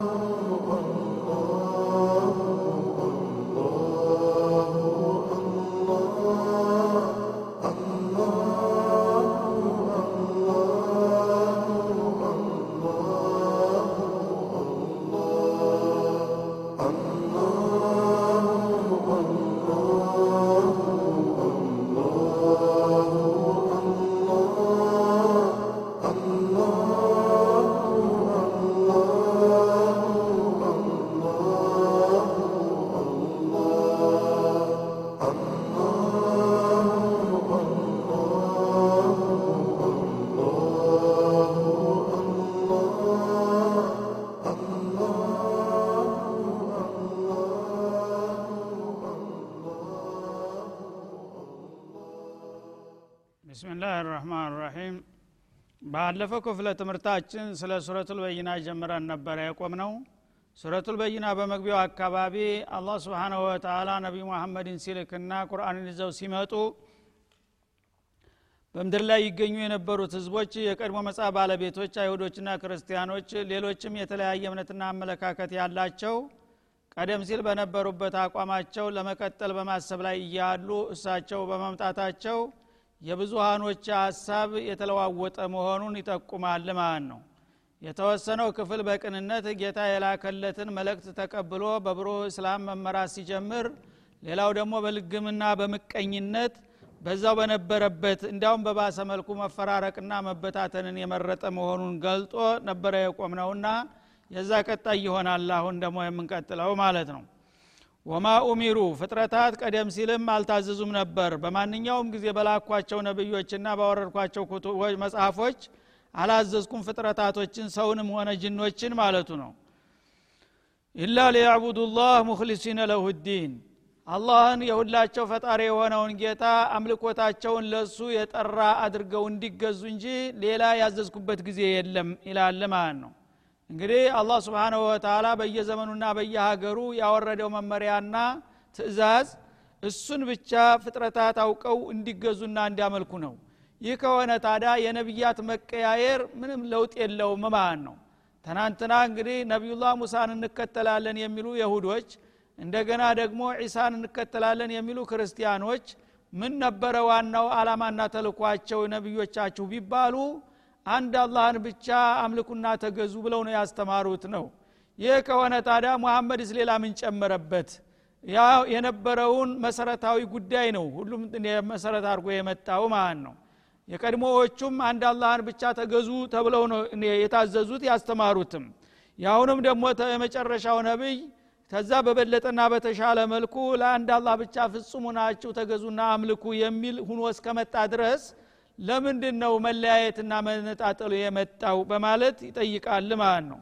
Oh. ብስምላህ ራህማን ራሒም ባለፈው ክፍለ ትምህርታችን ስለ ሱረቱል በይና ጀምረን ነበረ የቆም ነው ሱረቱል በይና በመግቢያው አካባቢ አላህ ስብሓናሁ ወተላ ነቢዩ መሐመድን ሲልክና ቁርአንን ይዘው ሲመጡ በምድር ላይ ይገኙ የነበሩት ህዝቦች የቀድሞ መጽሐፍ ባለቤቶች አይሁዶችና ክርስቲያኖች ሌሎችም የተለያየ እምነትና አመለካከት ያላቸው ቀደም ሲል በነበሩበት አቋማቸው ለመቀጠል በማሰብ ላይ እያሉ እሳቸው በመምጣታቸው የብዙሃኖች ሀሳብ የተለዋወጠ መሆኑን ይጠቁማል። ማለት ነው? የተወሰነው ክፍል በቅንነት ጌታ የላከለትን መልእክት ተቀብሎ በብሩህ እስላም መመራት ሲጀምር ሌላው ደግሞ በልግምና በምቀኝነት በዛው በነበረበት እንዲያውም በባሰ መልኩ መፈራረቅና መበታተንን የመረጠ መሆኑን ገልጦ ነበረ የቆምነውና የዛ ቀጣይ ይሆናል አሁን ደግሞ የምንቀጥለው ማለት ነው ወማ ኡሚሩ ፍጥረታት ቀደም ሲልም አልታዘዙም ነበር። በማንኛውም ጊዜ በላኳቸው ነብዮችና ባወረድኳቸው መጽሐፎች አላዘዝኩም ፍጥረታቶችን ሰውንም ሆነ ጅኖችን ማለቱ ነው። ኢላ ሊያዕቡዱ ላህ ሙክሊሲነ ለሁ ዲን አላህን የሁላቸው ፈጣሪ የሆነውን ጌታ አምልኮታቸውን ለሱ የጠራ አድርገው እንዲገዙ እንጂ ሌላ ያዘዝኩበት ጊዜ የለም ይላል ማለት ነው እንግዲህ አላህ ስብሓንሁ ወተላ በየዘመኑና በየሀገሩ ያወረደው መመሪያና ትእዛዝ እሱን ብቻ ፍጥረታት አውቀው እንዲገዙና እንዲያመልኩ ነው። ይህ ከሆነ ታዲያ የነቢያት መቀያየር ምንም ለውጥ የለውም ማለት ነው። ትናንትና እንግዲህ ነቢዩላህ ሙሳን እንከተላለን የሚሉ የሁዶች እንደገና ደግሞ ዒሳን እንከተላለን የሚሉ ክርስቲያኖች ምን ነበረ ዋናው አላማና ተልኳቸው ነቢዮቻችሁ ቢባሉ አንድ አላህን ብቻ አምልኩና ተገዙ ብለው ነው ያስተማሩት ነው። ይህ ከሆነ ታዲያ ሙሐመድስ ሌላ ምን ጨመረበት? ያ የነበረውን መሰረታዊ ጉዳይ ነው ሁሉም መሰረት አድርጎ የመጣው ማለት ነው። የቀድሞዎቹም አንድ አላህን ብቻ ተገዙ ተብለው ነው የታዘዙት ያስተማሩትም። የአሁንም ደግሞ የመጨረሻው ነቢይ ከዛ በበለጠና በተሻለ መልኩ ለአንድ አላህ ብቻ ፍጹሙ ናችሁ ተገዙና አምልኩ የሚል ሁኖ እስከመጣ ድረስ ለምንድን ነው መለያየትና መነጣጠሉ የመጣው በማለት ይጠይቃል ማለት ነው።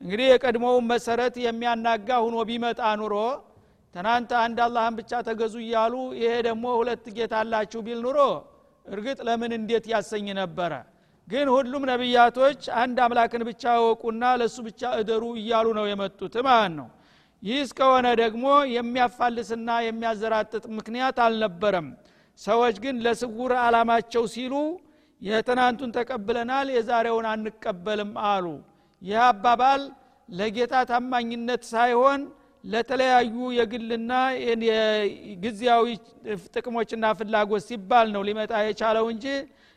እንግዲህ የቀድሞውን መሰረት የሚያናጋ ሁኖ ቢመጣ ኑሮ ትናንት አንድ አላህን ብቻ ተገዙ እያሉ ይሄ ደግሞ ሁለት ጌታ አላችሁ ቢል ኑሮ እርግጥ ለምን እንዴት ያሰኝ ነበረ? ግን ሁሉም ነቢያቶች አንድ አምላክን ብቻ ወቁና ለእሱ ብቻ እደሩ እያሉ ነው የመጡት ማለት ነው። ይህ እስከሆነ ደግሞ የሚያፋልስና የሚያዘራጥጥ ምክንያት አልነበረም ሰዎች ግን ለስውር አላማቸው ሲሉ የትናንቱን ተቀብለናል የዛሬውን አንቀበልም አሉ። ይህ አባባል ለጌታ ታማኝነት ሳይሆን ለተለያዩ የግልና ጊዜያዊ ጥቅሞችና ፍላጎት ሲባል ነው ሊመጣ የቻለው እንጂ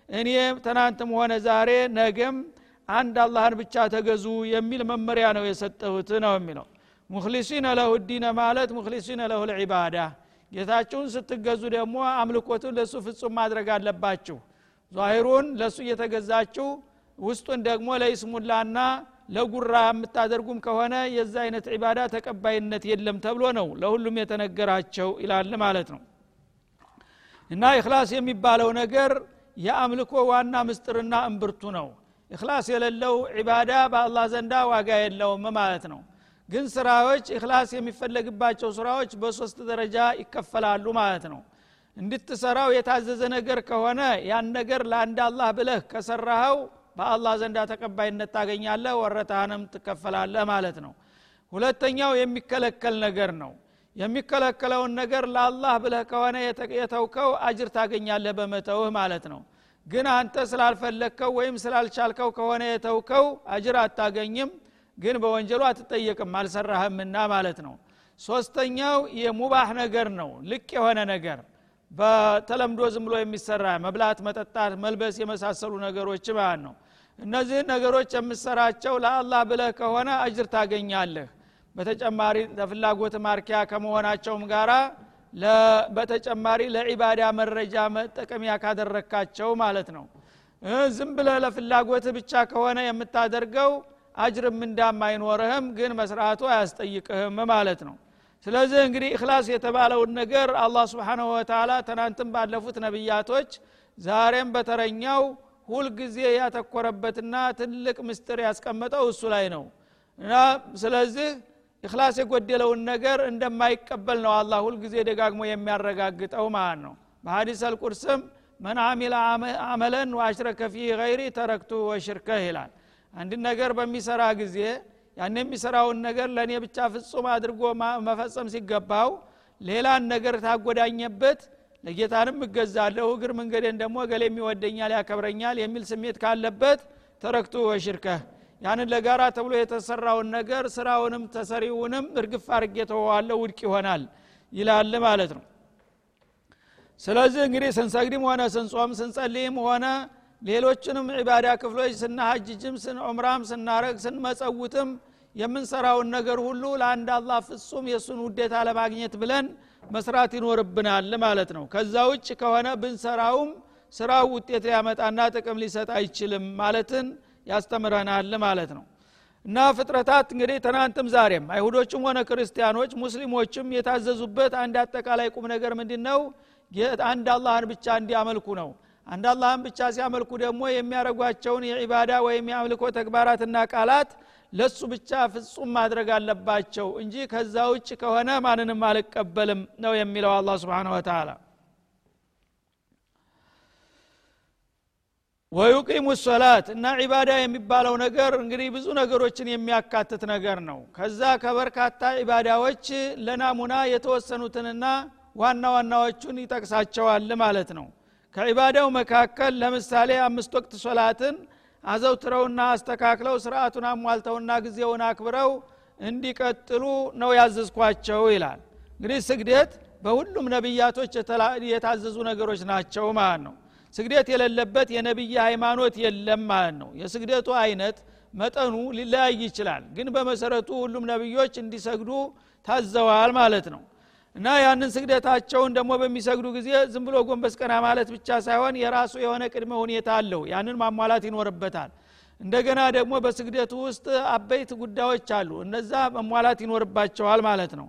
እኔ ትናንትም ሆነ ዛሬ ነገም አንድ አላህን ብቻ ተገዙ የሚል መመሪያ ነው የሰጠሁት ነው የሚለው። ሙክሊሲነ ለሁ ዲነ ማለት ሙክሊሲነ ለሁ ልዒባዳ ጌታችሁን ስትገዙ ደግሞ አምልኮቱን ለእሱ ፍጹም ማድረግ አለባችሁ። ዛሂሩን ለእሱ እየተገዛችሁ ውስጡን ደግሞ ለይስሙላና ለጉራ የምታደርጉም ከሆነ የዛ አይነት ዒባዳ ተቀባይነት የለም ተብሎ ነው ለሁሉም የተነገራቸው ይላል ማለት ነው። እና እክላስ የሚባለው ነገር የአምልኮ ዋና ምስጥርና እምብርቱ ነው። እክላስ የሌለው ዒባዳ በአላህ ዘንዳ ዋጋ የለውም ማለት ነው ግን ስራዎች እክላስ የሚፈለግባቸው ስራዎች በሶስት ደረጃ ይከፈላሉ ማለት ነው። እንድትሰራው የታዘዘ ነገር ከሆነ ያን ነገር ለአንድ አላህ ብለህ ከሰራኸው በአላህ ዘንዳ ተቀባይነት ታገኛለህ ወረታህንም ትከፈላለህ ማለት ነው። ሁለተኛው የሚከለከል ነገር ነው። የሚከለከለውን ነገር ለአላህ ብለህ ከሆነ የተውከው አጅር ታገኛለህ በመተውህ ማለት ነው። ግን አንተ ስላልፈለግከው ወይም ስላልቻልከው ከሆነ የተውከው አጅር አታገኝም ግን በወንጀሉ አትጠየቅም አልሰራህምና ማለት ነው። ሶስተኛው የሙባህ ነገር ነው። ልቅ የሆነ ነገር በተለምዶ ዝም ብሎ የሚሰራ መብላት መጠጣት መልበስ የመሳሰሉ ነገሮች ማለት ነው። እነዚህን ነገሮች የምሰራቸው ለአላህ ብለህ ከሆነ አጅር ታገኛለህ። በተጨማሪ ለፍላጎት ማርኪያ ከመሆናቸውም ጋራ በተጨማሪ ለዒባዳ መረጃ መጠቀሚያ ካደረካቸው ማለት ነው። ዝም ብለ ለፍላጎት ብቻ ከሆነ የምታደርገው አጅርም እንዳም አይኖርህም ግን መስራቱ አያስጠይቅህም ማለት ነው። ስለዚህ እንግዲህ እክላስ የተባለውን ነገር አላህ ስብሓንሁ ወተላ ትናንትም ባለፉት ነቢያቶች ዛሬም በተረኛው ሁልጊዜ ያተኮረበትና ትልቅ ምስጢር ያስቀመጠው እሱ ላይ ነው። እና ስለዚህ እክላስ የጎደለውን ነገር እንደማይቀበል ነው አላህ ሁልጊዜ ደጋግሞ የሚያረጋግጠው ማለት ነው። በሀዲስ አልቁርስም መን አሚለ አመለን ወአሽረከ ፊህ ገይሪ ተረክቱ ወሽርከህ ይላል አንድ ነገር በሚሰራ ጊዜ ያን የሚሰራውን ነገር ለእኔ ብቻ ፍጹም አድርጎ መፈጸም ሲገባው ሌላን ነገር ታጎዳኘበት ለጌታንም እገዛለሁ እግር መንገዴን ደግሞ ገሌ የሚወደኛል ያከብረኛል የሚል ስሜት ካለበት ተረክቱ ወሽርከህ። ያንን ለጋራ ተብሎ የተሰራውን ነገር ስራውንም ተሰሪውንም እርግፍ አርጌ ውድቅ ይሆናል ይላል ማለት ነው። ስለዚህ እንግዲህ ስንሰግድም ሆነ ስንጾም ስንጸልይም ሆነ ሌሎችንም ዒባዳ ክፍሎች ስናሀጅጅም ስን ዑምራም ስናረግ ስንመጸውትም የምንሰራውን ነገር ሁሉ ለአንድ አላህ ፍጹም የእሱን ውዴታ ለማግኘት ብለን መስራት ይኖርብናል ማለት ነው። ከዛ ውጭ ከሆነ ብንሰራውም ስራው ውጤት ሊያመጣና ጥቅም ሊሰጥ አይችልም ማለትን ያስተምረናል ማለት ነው። እና ፍጥረታት እንግዲህ ትናንትም ዛሬም አይሁዶችም ሆነ ክርስቲያኖች ሙስሊሞችም የታዘዙበት አንድ አጠቃላይ ቁም ነገር ምንድን ነው አንድ አላህን ብቻ እንዲያመልኩ ነው አንድ አላህን ብቻ ሲያመልኩ ደግሞ የሚያደረጓቸውን የዒባዳ ወይም የአምልኮ ተግባራትና ቃላት ለሱ ብቻ ፍጹም ማድረግ አለባቸው እንጂ ከዛ ውጭ ከሆነ ማንንም አልቀበልም ነው የሚለው አላ ስብን ወተላ ወዩቂሙ ሶላት እና ዒባዳ የሚባለው ነገር እንግዲህ ብዙ ነገሮችን የሚያካትት ነገር ነው። ከዛ ከበርካታ ዒባዳዎች ለናሙና የተወሰኑትንና ዋና ዋናዎቹን ይጠቅሳቸዋል ማለት ነው ከዒባዳው መካከል ለምሳሌ አምስት ወቅት ሶላትን አዘውትረውና አስተካክለው ስርአቱን አሟልተውና ጊዜውን አክብረው እንዲቀጥሉ ነው ያዘዝኳቸው ይላል። እንግዲህ ስግደት በሁሉም ነቢያቶች የታዘዙ ነገሮች ናቸው ማለት ነው። ስግደት የሌለበት የነቢይ ሃይማኖት የለም ማለት ነው። የስግደቱ አይነት መጠኑ ሊለያይ ይችላል ግን በመሰረቱ ሁሉም ነቢዮች እንዲሰግዱ ታዘዋል ማለት ነው እና ያንን ስግደታቸውን ደግሞ በሚሰግዱ ጊዜ ዝም ብሎ ጎንበስ ቀና ማለት ብቻ ሳይሆን የራሱ የሆነ ቅድመ ሁኔታ አለው። ያንን ማሟላት ይኖርበታል። እንደገና ደግሞ በስግደቱ ውስጥ አበይት ጉዳዮች አሉ። እነዛ መሟላት ይኖርባቸዋል ማለት ነው።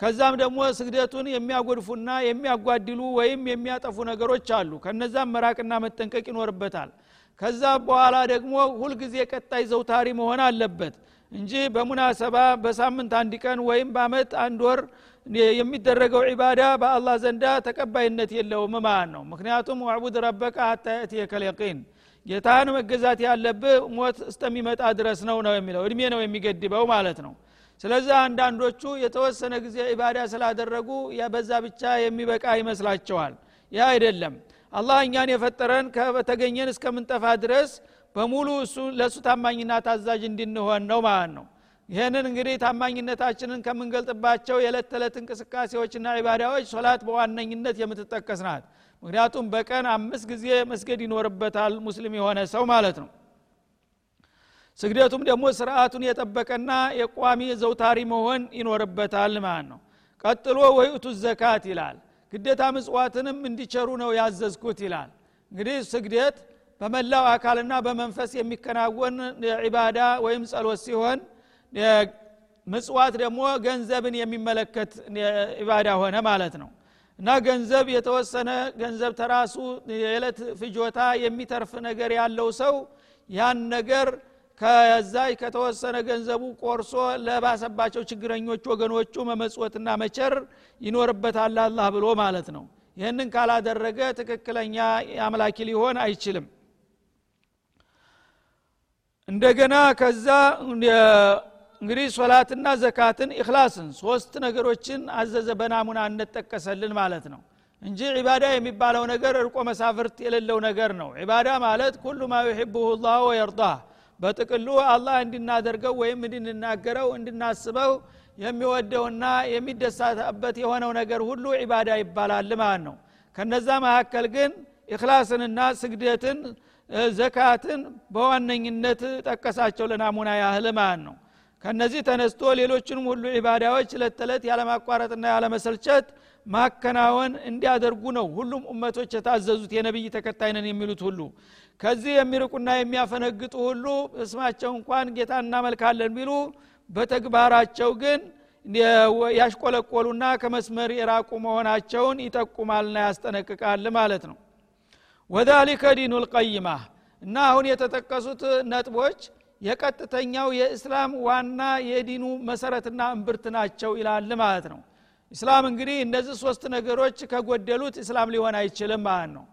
ከዛም ደግሞ ስግደቱን የሚያጎድፉና የሚያጓድሉ ወይም የሚያጠፉ ነገሮች አሉ። ከነዛም መራቅና መጠንቀቅ ይኖርበታል። ከዛ በኋላ ደግሞ ሁልጊዜ ቀጣይ ዘውታሪ መሆን አለበት እንጂ በሙናሰባ በሳምንት አንድ ቀን ወይም በአመት አንድ ወር የሚደረገው ዒባዳ በአላህ ዘንዳ ተቀባይነት የለውም ማለት ነው። ምክንያቱም ዋዕቡድ ረበቀ ሀታ የእትየከል የቂን ጌታህን መገዛት ያለብህ ሞት እስተሚመጣ ድረስ ነው ነው የሚለው እድሜ ነው የሚገድበው ማለት ነው። ስለዚህ አንዳንዶቹ የተወሰነ ጊዜ ዒባዳ ስላደረጉ በዛ ብቻ የሚበቃ ይመስላቸዋል። ያ አይደለም። አላህ እኛን የፈጠረን ከተገኘን እስከምንጠፋ ድረስ በሙሉ እሱ ለእሱ ታማኝና ታዛዥ እንድንሆን ነው ማለት ነው ይህንን እንግዲህ ታማኝነታችንን ከምንገልጥባቸው የዕለት ተዕለት እንቅስቃሴዎችና ዒባዳዎች ሶላት በዋነኝነት የምትጠቀስ ናት። ምክንያቱም በቀን አምስት ጊዜ መስገድ ይኖርበታል ሙስሊም የሆነ ሰው ማለት ነው። ስግደቱም ደግሞ ስርአቱን የጠበቀና የቋሚ ዘውታሪ መሆን ይኖርበታል ማለት ነው። ቀጥሎ ወይእቱ ዘካት ይላል። ግዴታ ምጽዋትንም እንዲቸሩ ነው ያዘዝኩት ይላል። እንግዲህ ስግደት በመላው አካልና በመንፈስ የሚከናወን ዒባዳ ወይም ጸሎት ሲሆን ምጽዋት ደግሞ ገንዘብን የሚመለከት ዒባዳ ሆነ ማለት ነው። እና ገንዘብ የተወሰነ ገንዘብ ተራሱ የዕለት ፍጆታ የሚተርፍ ነገር ያለው ሰው ያን ነገር ከዛይ ከተወሰነ ገንዘቡ ቆርሶ ለባሰባቸው ችግረኞች ወገኖቹ መመጽወትና መቸር ይኖርበታል አላህ ብሎ ማለት ነው። ይህንን ካላደረገ ትክክለኛ አምላኪ ሊሆን አይችልም። እንደገና ከዛ እንግዲህ ሶላትና ዘካትን ኢክላስን ሶስት ነገሮችን አዘዘ በናሙና እንጠቀሰልን ማለት ነው። እንጂ ዒባዳ የሚባለው ነገር እርቆ መሳፍርት የሌለው ነገር ነው። ዒባዳ ማለት ኩሉ ማ ዩሕብሁ ላህ ወየርዳህ በጥቅሉ አላህ እንድናደርገው ወይም እንድንናገረው እንድናስበው የሚወደውና የሚደሳበት የሆነው ነገር ሁሉ ዒባዳ ይባላል ማለት ነው። ከነዛ መካከል ግን ኢክላስንና ስግደትን ዘካትን በዋነኝነት ጠቀሳቸው ለናሙና ያህል ማለት ነው ከነዚህ ተነስቶ ሌሎችንም ሁሉ ዒባዳዎች እለት ተዕለት ያለማቋረጥና ያለመሰልቸት ማከናወን እንዲያደርጉ ነው ሁሉም እመቶች የታዘዙት የነቢይ ተከታይነን የሚሉት ሁሉ። ከዚህ የሚርቁና የሚያፈነግጡ ሁሉ እስማቸው እንኳን ጌታ እናመልካለን ቢሉ በተግባራቸው ግን ያሽቆለቆሉና ከመስመር የራቁ መሆናቸውን ይጠቁማልና ያስጠነቅቃል ማለት ነው። ወዛሊከ ዲኑ ልቀይማ እና አሁን የተጠቀሱት ነጥቦች የቀጥተኛው የእስላም ዋና የዲኑ መሰረትና እምብርት ናቸው ይላል ማለት ነው። እስላም እንግዲህ እነዚህ ሶስት ነገሮች ከጎደሉት እስላም ሊሆን አይችልም ማለት ነው።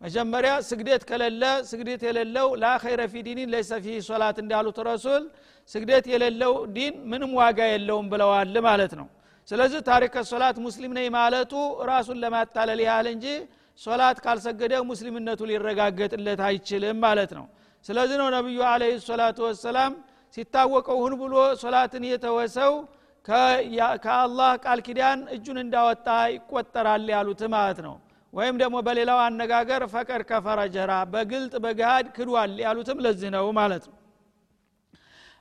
መጀመሪያ ስግደት ከሌለ ስግደት የሌለው لا في دين ليس فيه صلاة እንዳሉት ረሱል ስግደት የሌለው ዲን ምንም ዋጋ የለውም ብለዋል ማለት ነው። ስለዚህ تارك صلاة ሙስሊም ነኝ ማለቱ ራሱን ለማታለል ያህል እንጂ ሶላት ካልሰገደ ሙስሊምነቱ ሊረጋገጥለት አይችልም ማለት ነው ስለዚህ ነው ነቢዩ አለ ሰላቱ ወሰላም ሲታወቀው ሁን ብሎ ሶላትን የተወሰው ከአላህ ቃል ኪዳን እጁን እንዳወጣ ይቆጠራል ያሉት ማለት ነው። ወይም ደግሞ በሌላው አነጋገር ፈቀድ ከፈረ ጀራ በግልጥ በገሃድ ክዷል ያሉትም ለዚህ ነው ማለት ነው።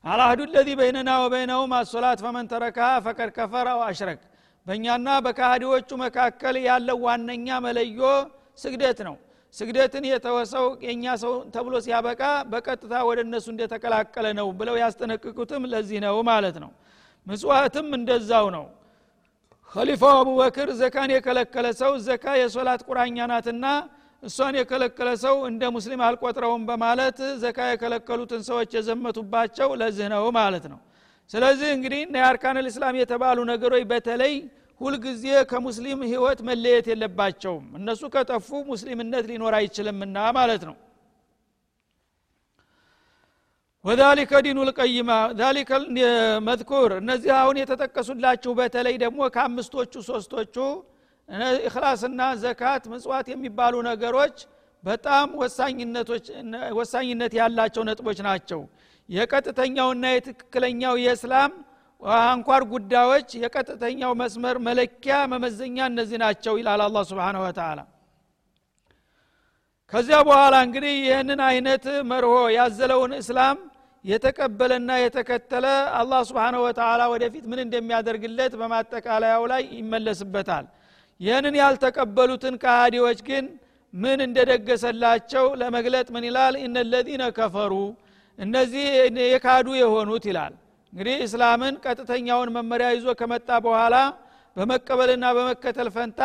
አልአህዱ ለዚ በይነና ወበይነሁም አሶላት ፈመን ተረካ ፈቀድ ከፈረ አው አሽረክ በእኛና በካሃዲዎቹ መካከል ያለው ዋነኛ መለዮ ስግደት ነው ስግደትን የተወሰው የእኛ ሰው ተብሎ ሲያበቃ በቀጥታ ወደ እነሱ እንደተቀላቀለ ነው ብለው ያስጠነቅቁትም ለዚህ ነው ማለት ነው። ምጽዋትም እንደዛው ነው። ከሊፋው አቡበክር ዘካን የከለከለ ሰው ዘካ የሶላት ቁራኛ ናትና እሷን የከለከለ ሰው እንደ ሙስሊም አልቆጥረውም በማለት ዘካ የከለከሉትን ሰዎች የዘመቱባቸው ለዚህ ነው ማለት ነው። ስለዚህ እንግዲህ እነ የአርካን ልእስላም የተባሉ ነገሮች በተለይ ሁልጊዜ ከሙስሊም ህይወት መለየት የለባቸውም። እነሱ ከጠፉ ሙስሊምነት ሊኖር አይችልምና ማለት ነው። ወዛሊከ ዲኑ ልቀይማ ዛሊከ መዝኩር። እነዚህ አሁን የተጠቀሱላችሁ በተለይ ደግሞ ከአምስቶቹ ሶስቶቹ እክላስና ዘካት ምጽዋት የሚባሉ ነገሮች በጣም ወሳኝነት ያላቸው ነጥቦች ናቸው። የቀጥተኛውና የትክክለኛው የእስላም አንኳር ጉዳዮች የቀጥተኛው መስመር መለኪያ መመዘኛ እነዚህ ናቸው ይላል አላ ስብን ወተላ ከዚያ በኋላ እንግዲህ ይህንን አይነት መርሆ ያዘለውን እስላም የተቀበለና የተከተለ አላህ ስብን ወተላ ወደፊት ምን እንደሚያደርግለት በማጠቃለያው ላይ ይመለስበታል። ይህንን ያልተቀበሉትን ከሃዲዎች ግን ምን እንደደገሰላቸው ለመግለጥ ምን ይላል? እነለዚነ ከፈሩ። እነዚህ የካዱ የሆኑት ይላል እንግዲህ እስላምን ቀጥተኛውን መመሪያ ይዞ ከመጣ በኋላ በመቀበልና በመከተል ፈንታ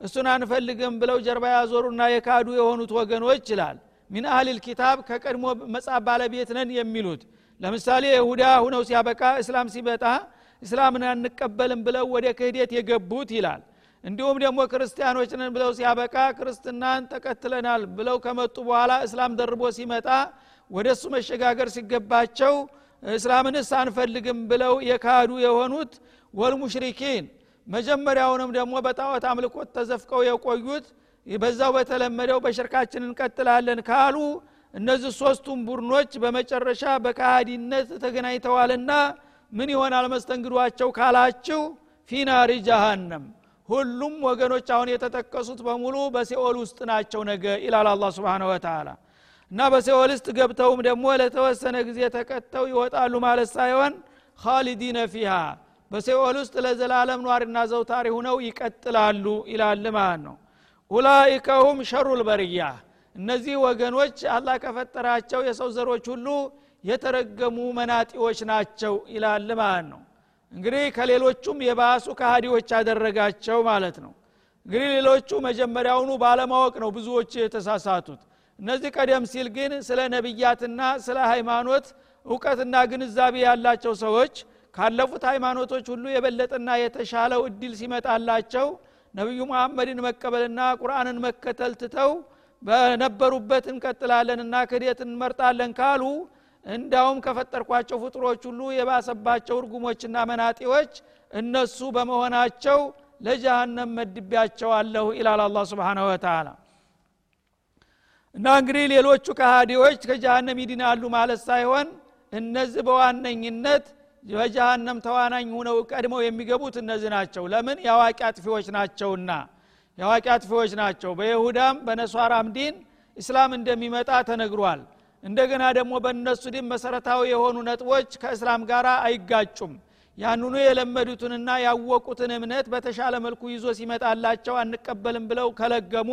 እሱን አንፈልግም ብለው ጀርባ ያዞሩና የካዱ የሆኑት ወገኖች ይላል። ሚን አህሊል ኪታብ ከቀድሞ መጽሐፍ ባለቤት ነን የሚሉት። ለምሳሌ ይሁዳ ሁነው ሲያበቃ እስላም ሲመጣ እስላምን አንቀበልም ብለው ወደ ክህደት የገቡት ይላል። እንዲሁም ደግሞ ክርስቲያኖች ነን ብለው ሲያበቃ ክርስትናን ተቀትለናል ብለው ከመጡ በኋላ እስላም ደርቦ ሲመጣ ወደ እሱ መሸጋገር ሲገባቸው እስላምንስ አንፈልግም ብለው የካዱ የሆኑት ወልሙሽሪኪን መጀመሪያውንም ደግሞ በጣዖት አምልኮት ተዘፍቀው የቆዩት በዛው በተለመደው በሽርካችን እንቀጥላለን ካሉ እነዚህ ሶስቱም ቡድኖች በመጨረሻ በካሃዲነት ተገናኝተዋልና ምን ይሆናል መስተንግዷቸው ካላችሁ ፊናሪ ጃሃንም። ሁሉም ወገኖች አሁን የተጠቀሱት በሙሉ በሲኦል ውስጥ ናቸው ነገ ይላል አላ ስብን ወተላ እና በሲኦል ውስጥ ገብተውም ደግሞ ለተወሰነ ጊዜ ተቀጥተው ይወጣሉ ማለት ሳይሆን ካሊዲነ ፊሃ በሲኦል ውስጥ ለዘላለም ኗሪና ዘውታሪ ሁነው ይቀጥላሉ ይላል ማለት ነው። ኡላይከ ሁም ሸሩ ልበርያ እነዚህ ወገኖች አላህ ከፈጠራቸው የሰው ዘሮች ሁሉ የተረገሙ መናጢዎች ናቸው ይላል ማለት ነው። እንግዲህ ከሌሎቹም የባሱ ከሃዲዎች ያደረጋቸው ማለት ነው። እንግዲህ ሌሎቹ መጀመሪያውኑ ባለማወቅ ነው ብዙዎች የተሳሳቱት እነዚህ ቀደም ሲል ግን ስለ ነቢያትና ስለ ሃይማኖት እውቀትና ግንዛቤ ያላቸው ሰዎች ካለፉት ሃይማኖቶች ሁሉ የበለጠና የተሻለው እድል ሲመጣላቸው ነቢዩ መሐመድን መቀበልና ቁርአንን መከተል ትተው በነበሩበት እንቀጥላለንና ክህደት እንመርጣለን ካሉ እንዳውም ከፈጠርኳቸው ፍጡሮች ሁሉ የባሰባቸው እርጉሞችና መናጢዎች እነሱ በመሆናቸው ለጀሃነም መድቢያቸዋለሁ ይላል አላ ስብሓንሁ ወተላ እና እንግዲህ ሌሎቹ ከሃዲዎች ከጀሃነም ይድናሉ ማለት ሳይሆን እነዚህ በዋነኝነት በጀሃነም ተዋናኝ ሁነው ቀድመው የሚገቡት እነዚህ ናቸው። ለምን? የአዋቂ አጥፊዎች ናቸውና። የአዋቂ አጥፊዎች ናቸው። በይሁዳም በነሷራም ዲን እስላም እንደሚመጣ ተነግሯል። እንደገና ደግሞ በእነሱ ዲን መሰረታዊ የሆኑ ነጥቦች ከእስላም ጋር አይጋጩም። ያንኑ የለመዱትንና ያወቁትን እምነት በተሻለ መልኩ ይዞ ሲመጣላቸው አንቀበልም ብለው ከለገሙ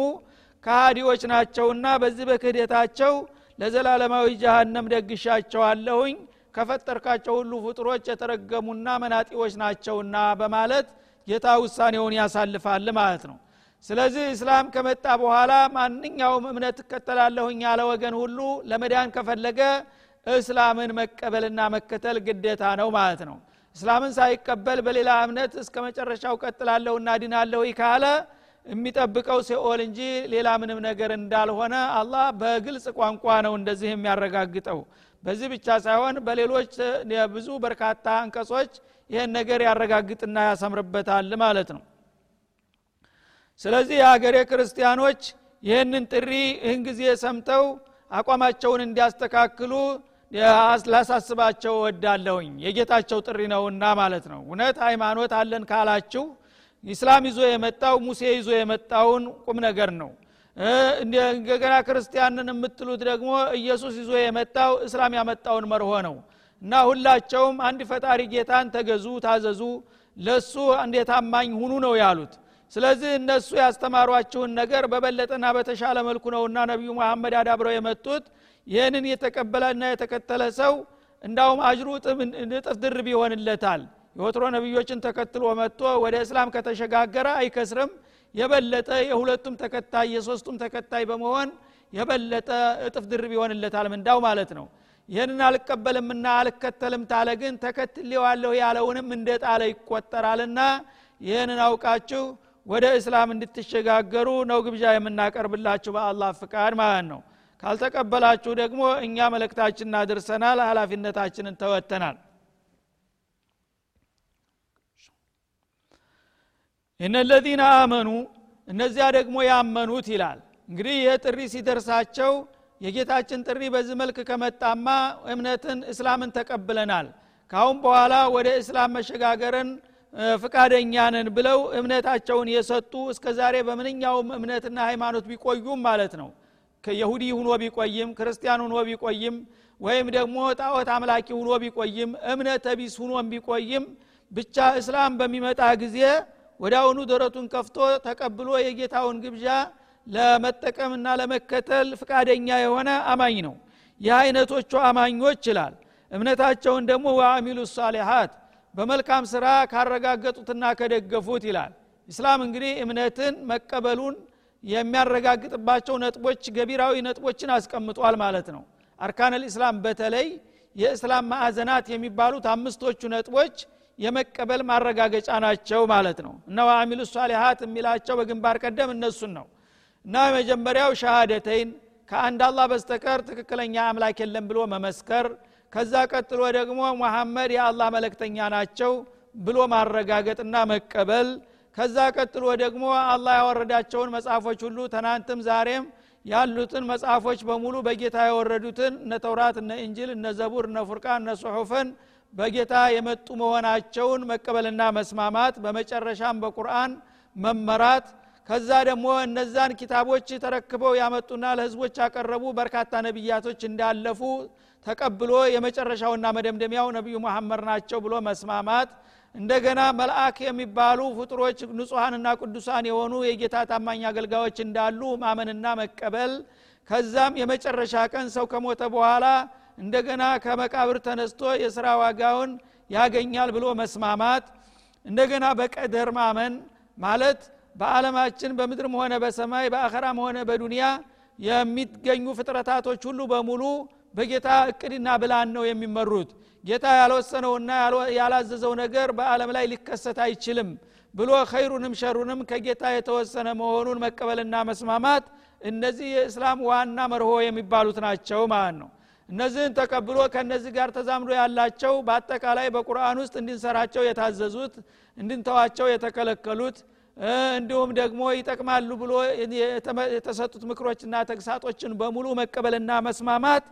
ከሃዲዎች ናቸውና በዚህ በክህደታቸው ለዘላለማዊ ጀሃነም ደግሻቸዋለሁኝ። ከፈጠርካቸው ሁሉ ፍጡሮች የተረገሙና መናጢዎች ናቸውና በማለት ጌታ ውሳኔውን ያሳልፋል ማለት ነው። ስለዚህ እስላም ከመጣ በኋላ ማንኛውም እምነት እከተላለሁኝ ያለ ወገን ሁሉ ለመዳን ከፈለገ እስላምን መቀበልና መከተል ግዴታ ነው ማለት ነው። እስላምን ሳይቀበል በሌላ እምነት እስከ መጨረሻው ቀጥላለሁና ድናለሁ ካለ የሚጠብቀው ሲኦል እንጂ ሌላ ምንም ነገር እንዳልሆነ አላህ በግልጽ ቋንቋ ነው እንደዚህ የሚያረጋግጠው። በዚህ ብቻ ሳይሆን በሌሎች ብዙ በርካታ አንቀጾች ይህን ነገር ያረጋግጥና ያሰምርበታል ማለት ነው። ስለዚህ የሀገሬ ክርስቲያኖች ይህንን ጥሪ ይህን ጊዜ ሰምተው አቋማቸውን እንዲያስተካክሉ ላሳስባቸው ወዳለሁኝ የጌታቸው ጥሪ ነውና ማለት ነው። እውነት ሃይማኖት አለን ካላችሁ ኢስላም ይዞ የመጣው ሙሴ ይዞ የመጣውን ቁም ነገር ነው። እንደገና ክርስቲያንን የምትሉት ደግሞ ኢየሱስ ይዞ የመጣው እስላም ያመጣውን መርሆ ነው። እና ሁላቸውም አንድ ፈጣሪ ጌታን ተገዙ ታዘዙ ለሱ እንደ ታማኝ ሁኑ ነው ያሉት። ስለዚህ እነሱ ያስተማሯችሁን ነገር በበለጠና በተሻለ መልኩ ነውና ነቢዩ መሐመድ አዳብረው የመጡት። ይህንን የተቀበለና የተከተለ ሰው እንዳውም አጅሩ እጥፍ ድርብ ይሆንለታል የወትሮ ነቢዮችን ተከትሎ መጥቶ ወደ እስላም ከተሸጋገረ አይከስርም። የበለጠ የሁለቱም ተከታይ የሶስቱም ተከታይ በመሆን የበለጠ እጥፍ ድርብ ይሆንለታል ምንዳው ማለት ነው። ይህንን አልቀበልምና አልከተልም ታለ ግን ተከትሌዋለሁ ያለውንም እንደ ጣለ ይቆጠራልና ይህንን አውቃችሁ ወደ እስላም እንድትሸጋገሩ ነው ግብዣ የምናቀርብላችሁ በአላህ ፍቃድ ማለት ነው። ካልተቀበላችሁ ደግሞ እኛ መልእክታችንን አድርሰናል ሀላፊነታችንን ተወተናል እነ ለዚነ አመኑ እነዚያ ደግሞ ያመኑት ይላል። እንግዲህ ይህ ጥሪ ሲደርሳቸው የጌታችን ጥሪ በዚህ መልክ ከመጣማ እምነትን እስላምን ተቀብለናል። ካሁን በኋላ ወደ እስላም መሸጋገርን ፍቃደኛ ብለው እምነታቸውን የሰጡ እስከ ዛሬ በምንኛውም እምነትና ሃይማኖት ቢቆዩም ማለት ነው። የሁዲ ሁኖ ቢቆይም ክርስቲያን ሁኖ ቢቆይም ወይም ደግሞ ጣዖት አምላኪ ሁኖ ቢቆይም እምነት ቢስ ሁኖም ቢቆይም ብቻ እስላም በሚመጣ ጊዜ ወደ ደረቱን ከፍቶ ተቀብሎ የጌታውን ግብዣ ለመጠቀምና ለመከተል ፍቃደኛ የሆነ አማኝ ነው። ይህ አይነቶቹ አማኞች ይላል። እምነታቸውን ደግሞ ወአሚሉ ሳሊሓት በመልካም ስራ ካረጋገጡትና ከደገፉት ይላል። ኢስላም እንግዲህ እምነትን መቀበሉን የሚያረጋግጥባቸው ነጥቦች ገቢራዊ ነጥቦችን አስቀምጧል ማለት ነው። አርካን ልእስላም በተለይ የእስላም ማዕዘናት የሚባሉት አምስቶቹ ነጥቦች የመቀበል ማረጋገጫ ናቸው ማለት ነው። እና ወአሚሉ ሷሊሃት የሚላቸው በግንባር ቀደም እነሱን ነው። እና የመጀመሪያው ሸሃደተይን ከአንድ አላህ በስተቀር ትክክለኛ አምላክ የለም ብሎ መመስከር ከዛ ቀጥሎ ደግሞ መሐመድ የአላህ መለክተኛ ናቸው ብሎ ማረጋገጥና መቀበል ከዛ ቀጥሎ ደግሞ አላህ ያወረዳቸውን መጽሐፎች ሁሉ ትናንትም ዛሬም ያሉትን መጽሐፎች በሙሉ በጌታ የወረዱትን እነ ተውራት እነ እንጅል እነ ዘቡር እነ ፉርቃን እነ ጽሑፍን በጌታ የመጡ መሆናቸውን መቀበልና መስማማት በመጨረሻም በቁርአን መመራት ከዛ ደግሞ እነዛን ኪታቦች ተረክበው ያመጡና ለህዝቦች ያቀረቡ በርካታ ነቢያቶች እንዳለፉ ተቀብሎ የመጨረሻውና መደምደሚያው ነቢዩ መሐመድ ናቸው ብሎ መስማማት እንደገና መልአክ የሚባሉ ፍጡሮች ንጹሐንና ቅዱሳን የሆኑ የጌታ ታማኝ አገልጋዮች እንዳሉ ማመንና መቀበል ከዛም የመጨረሻ ቀን ሰው ከሞተ በኋላ እንደገና ከመቃብር ተነስቶ የስራ ዋጋውን ያገኛል ብሎ መስማማት እንደገና በቀደር ማመን ማለት በአለማችን በምድርም ሆነ በሰማይ በአኸራም ሆነ በዱንያ የሚገኙ ፍጥረታቶች ሁሉ በሙሉ በጌታ እቅድና ብላን ነው የሚመሩት። ጌታ ያልወሰነውና ያላዘዘው ነገር በአለም ላይ ሊከሰት አይችልም ብሎ ኸይሩንም ሸሩንም ከጌታ የተወሰነ መሆኑን መቀበልና መስማማት እነዚህ የእስላም ዋና መርሆ የሚባሉት ናቸው ማለት ነው እነዚህን ተቀብሎ ከነዚህ ጋር ተዛምዶ ያላቸው በአጠቃላይ በቁርአን ውስጥ እንድንሰራቸው የታዘዙት እንድንተዋቸው የተከለከሉት እንዲሁም ደግሞ ይጠቅማሉ ብሎ የተሰጡት ምክሮችና ተግሳጦችን በሙሉ መቀበልና መስማማት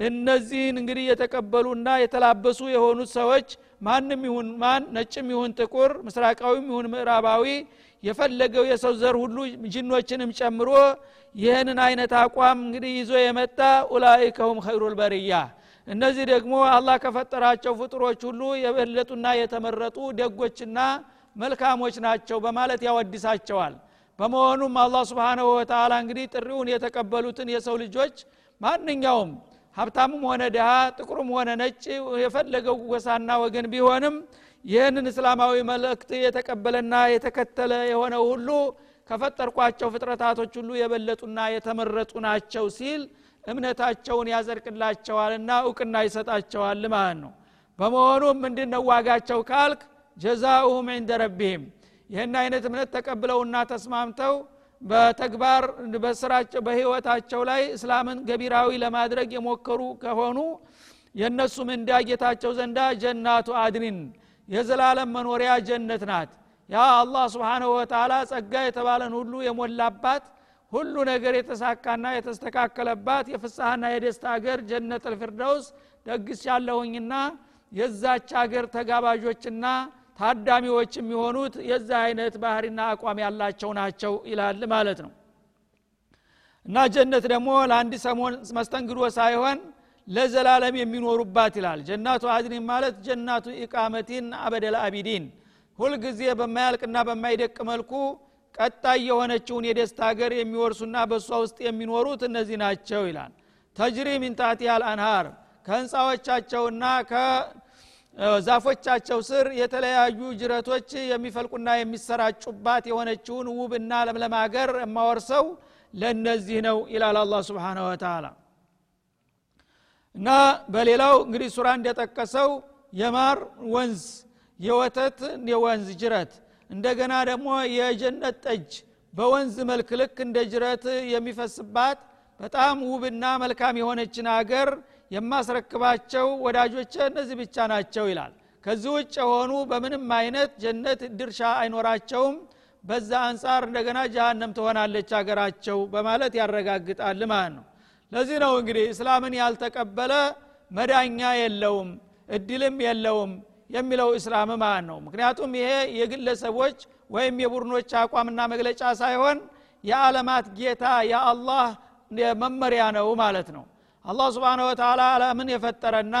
እነዚህን እንግዲህ የተቀበሉና የተላበሱ የሆኑት ሰዎች ማንም ይሁን ማን ነጭም ይሁን ጥቁር ምስራቃዊም ይሁን ምዕራባዊ የፈለገው የሰው ዘር ሁሉ ጅኖችንም ጨምሮ ይህንን አይነት አቋም እንግዲህ ይዞ የመጣ ኡላይከሁም ኸይሩል በርያ። እነዚህ ደግሞ አላህ ከፈጠራቸው ፍጡሮች ሁሉ የበለጡና የተመረጡ ደጎችና መልካሞች ናቸው በማለት ያወድሳቸዋል። በመሆኑም አላህ ስብንሁ ወተላ እንግዲህ ጥሪውን የተቀበሉትን የሰው ልጆች ማንኛውም ሀብታምም ሆነ ድሃ ጥቁርም ሆነ ነጭ የፈለገው ጎሳና ወገን ቢሆንም ይህንን እስላማዊ መልእክት የተቀበለና የተከተለ የሆነ ሁሉ ከፈጠርኳቸው ፍጥረታቶች ሁሉ የበለጡና የተመረጡ ናቸው ሲል እምነታቸውን ያዘርቅላቸዋልና እውቅና ይሰጣቸዋል ማለት ነው። በመሆኑም ምንድን ካልክ ጀዛኡሁም ዕንደ ረቢህም። ይህን አይነት እምነት ተቀብለውና ተስማምተው በተግባር በስራቸው በህይወታቸው ላይ እስላምን ገቢራዊ ለማድረግ የሞከሩ ከሆኑ የእነሱ ምንዳ ዘንዳ ጀናቱ አድኒን የዘላለም መኖሪያ ጀነት ናት። ያ አላህ ስብሓንሁ ወተላ ጸጋ የተባለን ሁሉ የሞላባት ሁሉ ነገር የተሳካና የተስተካከለባት የፍሳሐና የደስታ ሀገር ጀነት ልፊርደውስ ደግስ ያለሁኝና የዛች ሀገር ተጋባዦችና ታዳሚዎች የሚሆኑት የዛ አይነት ባህሪና አቋም ያላቸው ናቸው ይላል ማለት ነው። እና ጀነት ደግሞ ለአንድ ሰሞን መስተንግዶ ሳይሆን ለዘላለም የሚኖሩባት ይላል። جنات عدن ማለት جنات إقامة أبد الآبدين። ሁልጊዜ በማያልቅና በማይደቅ መልኩ ቀጣይ የሆነችውን የደስታ ሀገር የሚወርሱና በእሷ ውስጥ የሚኖሩት እነዚህ ናቸው ይላል። تجري من تحتها الأنهار ከህንፃዎቻቸውና ከዛፎቻቸው ስር የተለያዩ ጅረቶች የሚፈልቁና የሚሰራጩባት የሆነችውን ውብና ለምለም ሀገር የማወርሰው ለእነዚህ ነው ይላል አላ ስብሓን ወተላ እና በሌላው እንግዲህ ሱራ እንደጠቀሰው የማር ወንዝ የወተት የወንዝ ጅረት እንደገና ደግሞ የጀነት ጠጅ በወንዝ መልክ ልክ እንደ ጅረት የሚፈስባት በጣም ውብና መልካም የሆነችን አገር የማስረክባቸው ወዳጆች እነዚህ ብቻ ናቸው ይላል። ከዚህ ውጭ የሆኑ በምንም አይነት ጀነት ድርሻ አይኖራቸውም። በዛ አንጻር እንደገና ጃሃንም ትሆናለች አገራቸው በማለት ያረጋግጣል ማለት ነው ለዚህ ነው እንግዲህ እስላምን ያልተቀበለ መዳኛ የለውም እድልም የለውም የሚለው እስላም ማለት ነው። ምክንያቱም ይሄ የግለሰቦች ወይም የቡድኖች አቋምና መግለጫ ሳይሆን የዓለማት ጌታ የአላህ መመሪያ ነው ማለት ነው። አላህ ስብን ወተላ አለምን የፈጠረና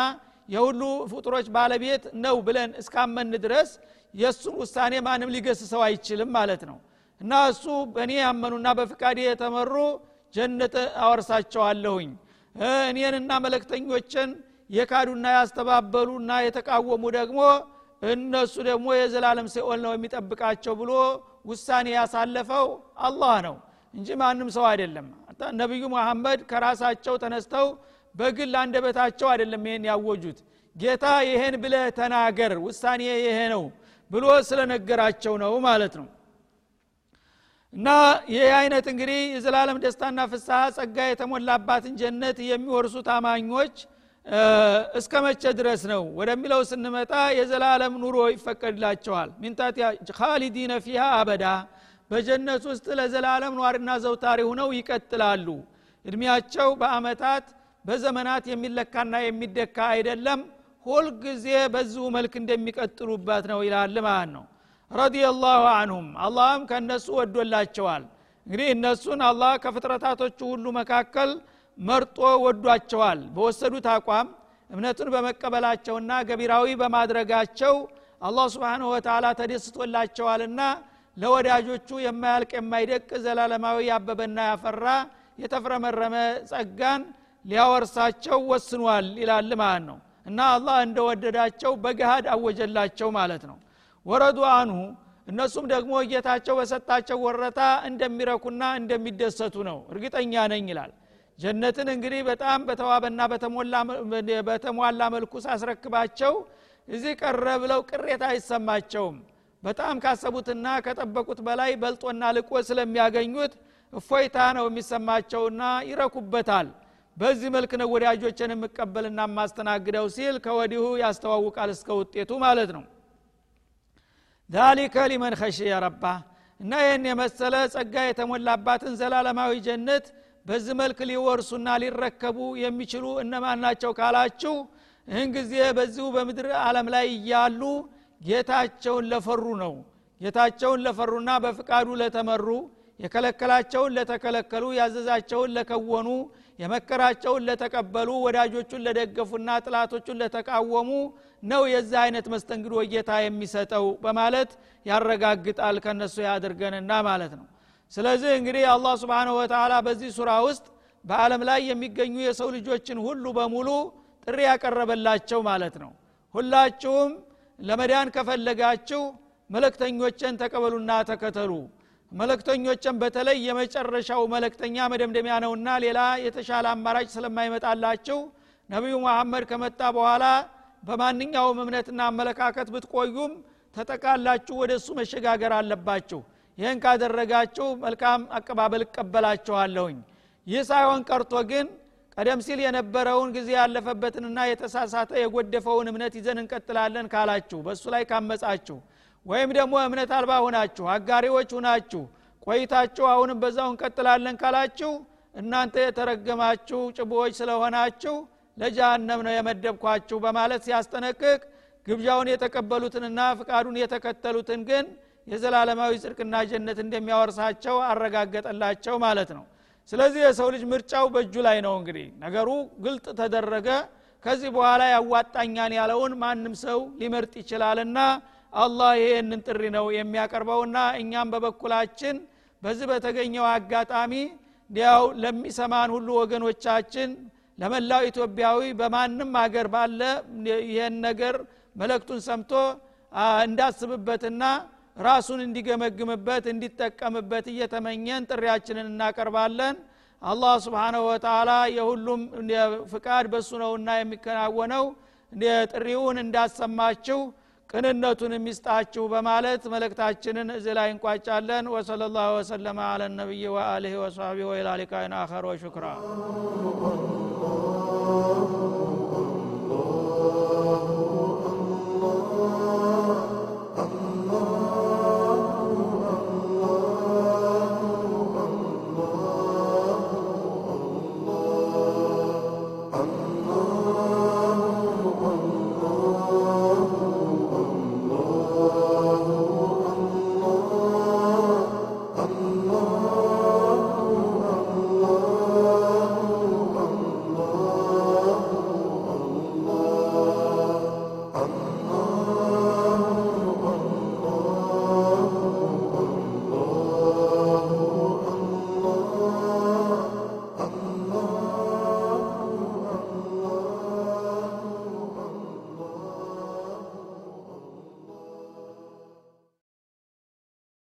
የሁሉ ፍጡሮች ባለቤት ነው ብለን እስካመን ድረስ የእሱን ውሳኔ ማንም ሊገስሰው አይችልም ማለት ነው። እና እሱ በእኔ ያመኑና በፍቃዴ የተመሩ ጀነት አወርሳቸዋለሁኝ። እኔንና መለክተኞችን የካዱና ያስተባበሉና የተቃወሙ ደግሞ እነሱ ደግሞ የዘላለም ሲኦል ነው የሚጠብቃቸው ብሎ ውሳኔ ያሳለፈው አላህ ነው እንጂ ማንም ሰው አይደለም። ነቢዩ መሐመድ ከራሳቸው ተነስተው በግል አንደበታቸው አይደለም ይሄን ያወጁት። ጌታ ይሄን ብለህ ተናገር ውሳኔ ይሄ ነው ብሎ ስለነገራቸው ነው ማለት ነው እና ይህ አይነት እንግዲህ የዘላለም ደስታና ፍስሐ ጸጋ የተሞላባትን ጀነት የሚወርሱ ታማኞች እስከ መቼ ድረስ ነው ወደሚለው ስንመጣ የዘላለም ኑሮ ይፈቀድላቸዋል። ሚንታት ካሊዲነ ፊሃ አበዳ በጀነት ውስጥ ለዘላለም ኗሪና ዘውታሪ ሁነው ይቀጥላሉ። እድሜያቸው በአመታት በዘመናት የሚለካና የሚደካ አይደለም። ሁልጊዜ በዚሁ መልክ እንደሚቀጥሉበት ነው ይላል ማለት ነው ረዲየላሁ አንሁም አላህም ከእነሱ ወዶላቸዋል። እንግዲህ እነሱን አላህ ከፍጥረታቶቹ ሁሉ መካከል መርጦ ወዷቸዋል። በወሰዱት አቋም እምነቱን በመቀበላቸውና ገቢራዊ በማድረጋቸው አላህ ስብንሁ ወተላ ተደስቶላቸዋልና ለወዳጆቹ የማያልቅ የማይደቅ ዘላለማዊ ያበበና ያፈራ የተፍረመረመ ጸጋን ሊያወርሳቸው ወስኗል ይላል ማለት ነው። እና አላህ እንደወደዳቸው በገሃድ አወጀላቸው ማለት ነው ወረዱ አንሁ እነሱም ደግሞ ጌታቸው በሰጣቸው ወረታ እንደሚረኩና እንደሚደሰቱ ነው። እርግጠኛ ነኝ ይላል። ጀነትን እንግዲህ በጣም በተዋበና በተሟላ መልኩ ሳስረክባቸው እዚህ ቀረ ብለው ቅሬታ አይሰማቸውም። በጣም ካሰቡትና ከጠበቁት በላይ በልጦና ልቆ ስለሚያገኙት እፎይታ ነው የሚሰማቸውና ይረኩበታል። በዚህ መልክ ነው ወዳጆችን የምቀበልና የማስተናግደው ሲል ከወዲሁ ያስተዋውቃል እስከ ውጤቱ ማለት ነው ዛሊከ ሊመን ኸሽየ ረባ እና ይህን የመሰለ ጸጋ የተሞላባትን ዘላለማዊ ጀነት በዚህ መልክ ሊወርሱና ሊረከቡ የሚችሉ እነማን ናቸው ካላችሁ ይህን ጊዜ በዚሁ በምድር አለም ላይ እያሉ ጌታቸውን ለፈሩ ነው። ጌታቸውን ለፈሩና በፍቃዱ ለተመሩ የከለከላቸውን ለተከለከሉ ያዘዛቸውን ለከወኑ የመከራቸውን ለተቀበሉ ወዳጆቹን ለደገፉና ጥላቶቹን ለተቃወሙ ነው የዚህ አይነት መስተንግዶ ጌታ የሚሰጠው በማለት ያረጋግጣል ከነሱ ያድርገንና ማለት ነው። ስለዚህ እንግዲህ አላህ ስብንሁ ወተላ በዚህ ሱራ ውስጥ በአለም ላይ የሚገኙ የሰው ልጆችን ሁሉ በሙሉ ጥሪ ያቀረበላቸው ማለት ነው። ሁላችሁም ለመዳን ከፈለጋችሁ መለክተኞችን ተቀበሉና ተከተሉ መለክተኞችን በተለይ የመጨረሻው መለክተኛ መደምደሚያ ነውና ሌላ የተሻለ አማራጭ ስለማይመጣላችሁ ነቢዩ መሐመድ ከመጣ በኋላ በማንኛውም እምነትና አመለካከት ብትቆዩም ተጠቃላችሁ ወደ እሱ መሸጋገር አለባችሁ። ይህን ካደረጋችሁ መልካም አቀባበል እቀበላችኋለሁኝ። ይህ ሳይሆን ቀርቶ ግን ቀደም ሲል የነበረውን ጊዜ ያለፈበትንና የተሳሳተ የጎደፈውን እምነት ይዘን እንቀጥላለን ካላችሁ በእሱ ላይ ካመጻችሁ ወይም ደግሞ እምነት አልባ ሁናችሁ አጋሪዎች ሁናችሁ ቆይታችሁ አሁንም በዛው እንቀጥላለን ካላችሁ እናንተ የተረገማችሁ ጭቦዎች ስለሆናችሁ ለጃሃንም ነው የመደብኳችሁ በማለት ሲያስጠነቅቅ ግብዣውን የተቀበሉትንና ፍቃዱን የተከተሉትን ግን የዘላለማዊ ጽድቅና ጀነት እንደሚያወርሳቸው አረጋገጠላቸው ማለት ነው። ስለዚህ የሰው ልጅ ምርጫው በእጁ ላይ ነው እንግዲህ። ነገሩ ግልጥ ተደረገ። ከዚህ በኋላ ያዋጣኛን ያለውን ማንም ሰው ሊመርጥ ይችላልና አላህ ይህንን ጥሪ ነው የሚያቀርበውና እኛም በበኩላችን በዚህ በተገኘው አጋጣሚ እንዲያው ለሚሰማን ሁሉ ወገኖቻችን ለመላው ኢትዮጵያዊ በማንም ሀገር ባለ ይህን ነገር መለክቱን ሰምቶ እንዳስብበትና ራሱን እንዲገመግምበት እንዲጠቀምበት እየተመኘን ጥሪያችንን እናቀርባለን። አላህ ስብሓነሁ ወተላ የሁሉም ፍቃድ በሱ ነውና የሚከናወነው። ጥሪውን እንዳሰማችሁ ቅንነቱን የሚስጣችሁ በማለት መልእክታችንን እዚህ ላይ እንቋጫለን። ወሰለ ላሁ ወሰለማ አለ ነቢይ ወአልህ ወሰቢ ወኢላሊቃይን አኸር ወሹክራ።